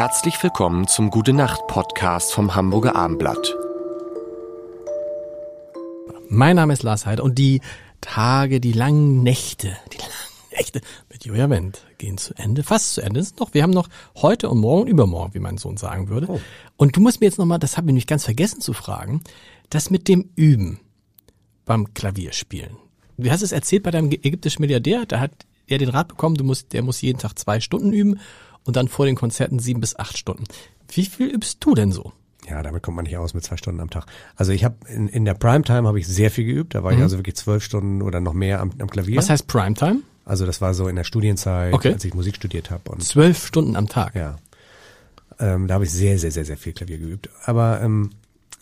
Herzlich willkommen zum Gute Nacht Podcast vom Hamburger Armblatt. Mein Name ist Lars Heider und die Tage, die langen Nächte, die langen Nächte mit Julia Wendt gehen zu Ende, fast zu Ende. Ist noch, wir haben noch heute und morgen und übermorgen, wie mein Sohn sagen würde. Oh. Und du musst mir jetzt nochmal, das habe ich nämlich ganz vergessen zu fragen, das mit dem Üben beim Klavierspielen. Du hast es erzählt bei deinem ägyptischen Milliardär, da hat er den Rat bekommen, du musst, der muss jeden Tag zwei Stunden üben und dann vor den Konzerten sieben bis acht Stunden. Wie viel übst du denn so? Ja, damit kommt man nicht aus mit zwei Stunden am Tag. Also ich habe in, in der Primetime habe ich sehr viel geübt. Da war ich also wirklich zwölf Stunden oder noch mehr am, am Klavier. Mhm. Was heißt Primetime? Also das war so in der Studienzeit, Okay. als ich Musik studiert habe. Zwölf Stunden am Tag. ja, ähm, da habe ich sehr, sehr, sehr, sehr viel Klavier geübt. Aber ähm,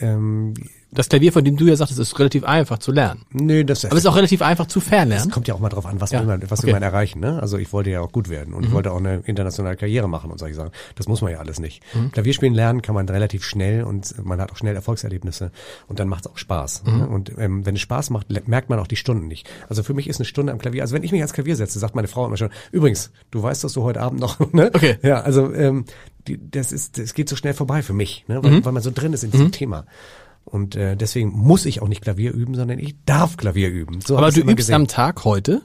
ähm, Das Klavier, von dem du ja sagtest, ist relativ einfach zu lernen. nö, das, Aber es ist auch relativ einfach zu verlernen. kommt ja auch mal drauf an, was Ja, will man, was okay. will man erreichen. Ne? Also ich wollte ja auch gut werden und ich wollte auch eine internationale Karriere machen und solche Sachen. Das muss man ja alles nicht. Klavierspielen lernen kann man relativ schnell und man hat auch schnell Erfolgserlebnisse und dann macht es auch Spaß. Ne? Und ähm, wenn es Spaß macht, merkt man auch die Stunden nicht. Also für mich ist eine Stunde am Klavier, also wenn ich mich ans Klavier setze, sagt meine Frau immer schon, übrigens, du weißt, dass du heute Abend noch, ne? Okay. Ja, also ähm, die, das ist, das geht so schnell vorbei für mich, ne? weil, weil man so drin ist in diesem Thema. Und äh, deswegen muss ich auch nicht Klavier üben, sondern ich darf Klavier üben. So Aber du übst gesehen. am Tag heute?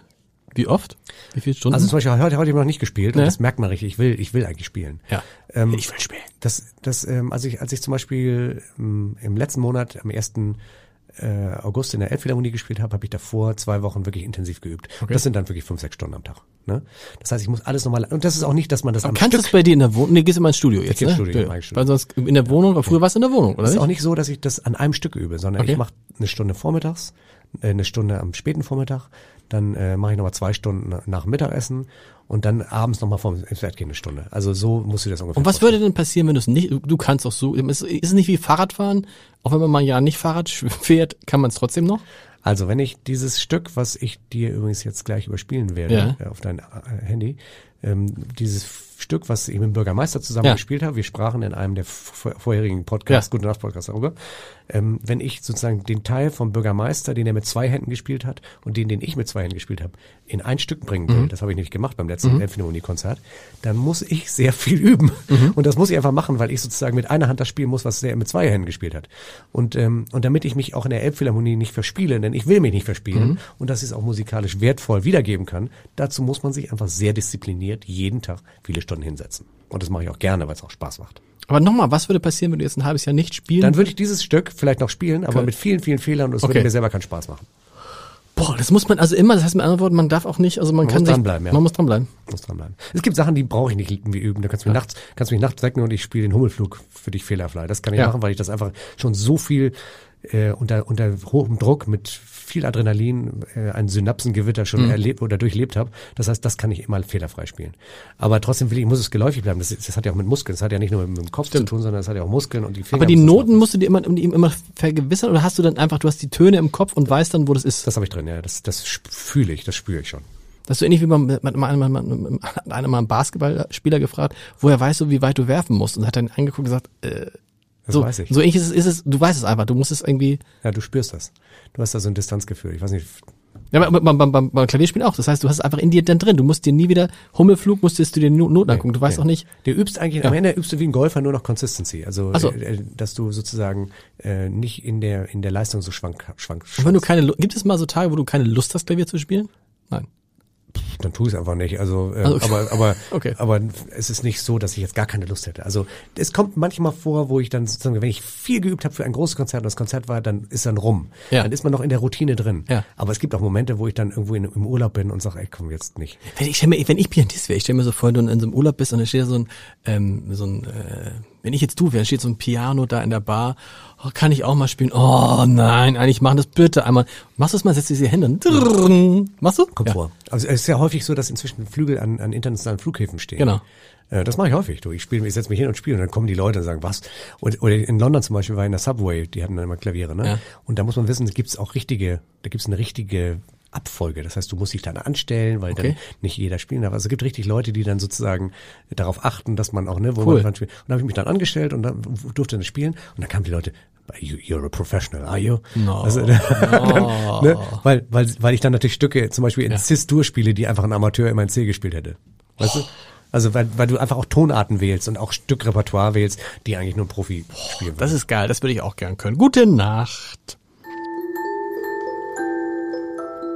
Wie oft? Wie viele Stunden? Also zum Beispiel heute, heute habe ich noch nicht gespielt und Ne? das merkt man richtig. Ich will, ich will eigentlich spielen. ja. Ähm, ich will spielen. Das, das, ähm, als ich, als ich zum Beispiel ähm, im letzten Monat, am 1. Äh, August in der Elbphilharmonie gespielt habe, habe ich davor zwei Wochen wirklich intensiv geübt. Das sind dann wirklich fünf, sechs Stunden am Tag. Ne? Das heißt, ich muss alles nochmal, und das ist auch nicht, dass man das am Kannst du Stück es bei dir in der Wohnung? Nee, gehst immer ins Studio jetzt, ins ne? Studio, Ja. ich Studio. Weil sonst in der Wohnung, früher warst du in der Wohnung, oder Es ist nicht? auch nicht so, dass ich das an einem Stück übe, sondern Okay. ich mache eine Stunde vormittags, eine Stunde am späten Vormittag, dann äh, mache ich nochmal zwei Stunden nach Mittagessen und dann abends nochmal ins Bett gehen eine Stunde. Also so musst du das ungefähr Und was vorstellen. würde denn passieren, wenn du es nicht, du- kannst doch so, ist, ist es nicht wie Fahrradfahren? Auch wenn man mal ja nicht Fahrrad fährt, kann man es trotzdem noch? Also wenn ich dieses Stück, was ich dir übrigens jetzt gleich überspielen werde Ja. äh, auf dein äh, Handy, ähm, dieses Stück, was ich mit dem Bürgermeister zusammen Ja. gespielt habe, wir sprachen in einem der vor- vorherigen Podcasts, Ja. Gute Nacht Podcast darüber, ähm, wenn ich sozusagen den Teil vom Bürgermeister, den er mit zwei Händen gespielt hat und den, den ich mit zwei Händen gespielt habe, in ein Stück bringen will, das habe ich nicht gemacht beim letzten mhm. Elbphilharmonie-Konzert, dann muss ich sehr viel üben. Und das muss ich einfach machen, weil ich sozusagen mit einer Hand das spielen muss, was der mit zwei Händen gespielt hat. Und, ähm, und damit ich mich auch in der Elbphilharmonie nicht verspiele, denn ich will mich nicht verspielen und dass ich es auch musikalisch wertvoll wiedergeben kann, dazu muss man sich einfach sehr diszipliniert jeden Tag viele Stunden hinsetzen. Und das mache ich auch gerne, weil es auch Spaß macht. Aber nochmal, was würde passieren, wenn du jetzt ein halbes Jahr nicht spielen? Dann würde ich dieses Stück vielleicht noch spielen, aber Okay. mit vielen, vielen Fehlern und es Okay. würde mir selber keinen Spaß machen. Boah, das muss man also immer, das heißt mit anderen Worten, man darf auch nicht, also man, Man kann muss dranbleiben, ja. man muss dranbleiben. Muss dranbleiben. Es gibt Sachen, die brauche ich nicht irgendwie üben. Da kannst du mich nachts, kannst du mich nachts wecken und ich spiele den Hummelflug für dich fehlerfrei. Das kann ich Ja. machen, weil ich das einfach schon so viel äh, unter, unter hohem Druck mit viel Adrenalin äh, ein Synapsengewitter schon Mhm. erlebt oder durchlebt habe. Das heißt, das kann ich immer fehlerfrei spielen. Aber trotzdem will ich, muss es geläufig bleiben. Das, das hat ja auch mit Muskeln. Das hat ja nicht nur mit dem Kopf zu tun, sondern das hat ja auch Muskeln und die Finger. Aber die Noten musst du dir immer, immer vergewissern oder hast du dann einfach, du hast die Töne im Kopf und weißt dann, wo das ist? Das habe ich drin, ja. Das, das fühle ich, das spüre ich schon. Das ist so ähnlich wie man mit, mit, mit, mit, mit, mit einer mal einen Basketballspieler gefragt, woher weißt du, wie weit du werfen musst? Und hat dann angeguckt und gesagt, äh, Das so, weiß ich. so ähnlich ist es, ist es, du weißt es einfach, du musst es irgendwie, Ja, du spürst das. Du hast da so ein Distanzgefühl. Ich weiß nicht, ja, aber beim, beim, beim, beim Klavierspielen auch. Das heißt, du hast es einfach in dir dann drin. Du musst dir nie wieder, Hummelflug musstest du dir die Noten angucken. Du weißt Ja. auch nicht, Du übst eigentlich, am Ende übst du wie ein Golfer nur noch Consistency. Also, so. äh, dass du sozusagen äh, nicht in der in der Leistung so schwank, schwank und wenn du keine, gibt es mal so Tage, wo du keine Lust hast, Klavier zu spielen? Nein. Dann tu es einfach nicht. Also, äh, Also, okay. aber aber Okay. aber es ist nicht so, dass ich jetzt gar keine Lust hätte. Also es kommt manchmal vor, wo ich dann sozusagen, wenn ich viel geübt habe für ein großes Konzert und das Konzert war, dann ist dann rum. Ja. Dann ist man noch in der Routine drin. Ja. Aber es gibt auch Momente, wo ich dann irgendwo in, im Urlaub bin und sage, ey, komm jetzt nicht. Wenn ich, mir, wenn ich Pianist wäre, ich stelle mir so vor, wenn du in so einem Urlaub bist und da steht so ein, ähm, so ein, äh, wenn ich jetzt du wäre, steht so ein Piano da in der Bar, oh, kann ich auch mal spielen? Oh nein, eigentlich mach das bitte einmal. Machst du es mal, setzt diese Hände, drrrrn. machst du? Kommt ja. vor. Also es ist ja häufig so, dass inzwischen Flügel an, an internationalen Flughäfen stehen. Genau. Das mache ich häufig. Du, ich spiele, ich setze mich hin und spiele und dann kommen die Leute und sagen, was? Und, oder in London zum Beispiel war in der Subway, die hatten dann immer Klaviere, ne? Ja. Und da muss man wissen, da gibt's auch richtige, da gibt's eine richtige Abfolge. Das heißt, du musst dich dann anstellen, weil okay. dann nicht jeder spielen darf. Also es gibt richtig Leute, die dann sozusagen darauf achten, dass man auch, ne, wo cool. man spielt. Und da habe ich mich dann angestellt und dann durfte dann spielen. Und dann kamen die Leute, you're a professional, are you? No. Also, no. ne, weil, weil, weil ich dann natürlich Stücke zum Beispiel in ja. Cis-Dur spiele, die einfach ein Amateur immer in C gespielt hätte. Weißt oh. du? Also weil, weil du einfach auch Tonarten wählst und auch Stückrepertoire wählst, die eigentlich nur ein Profi spielen. Will. Das ist geil, das würde ich auch gern können. Gute Nacht.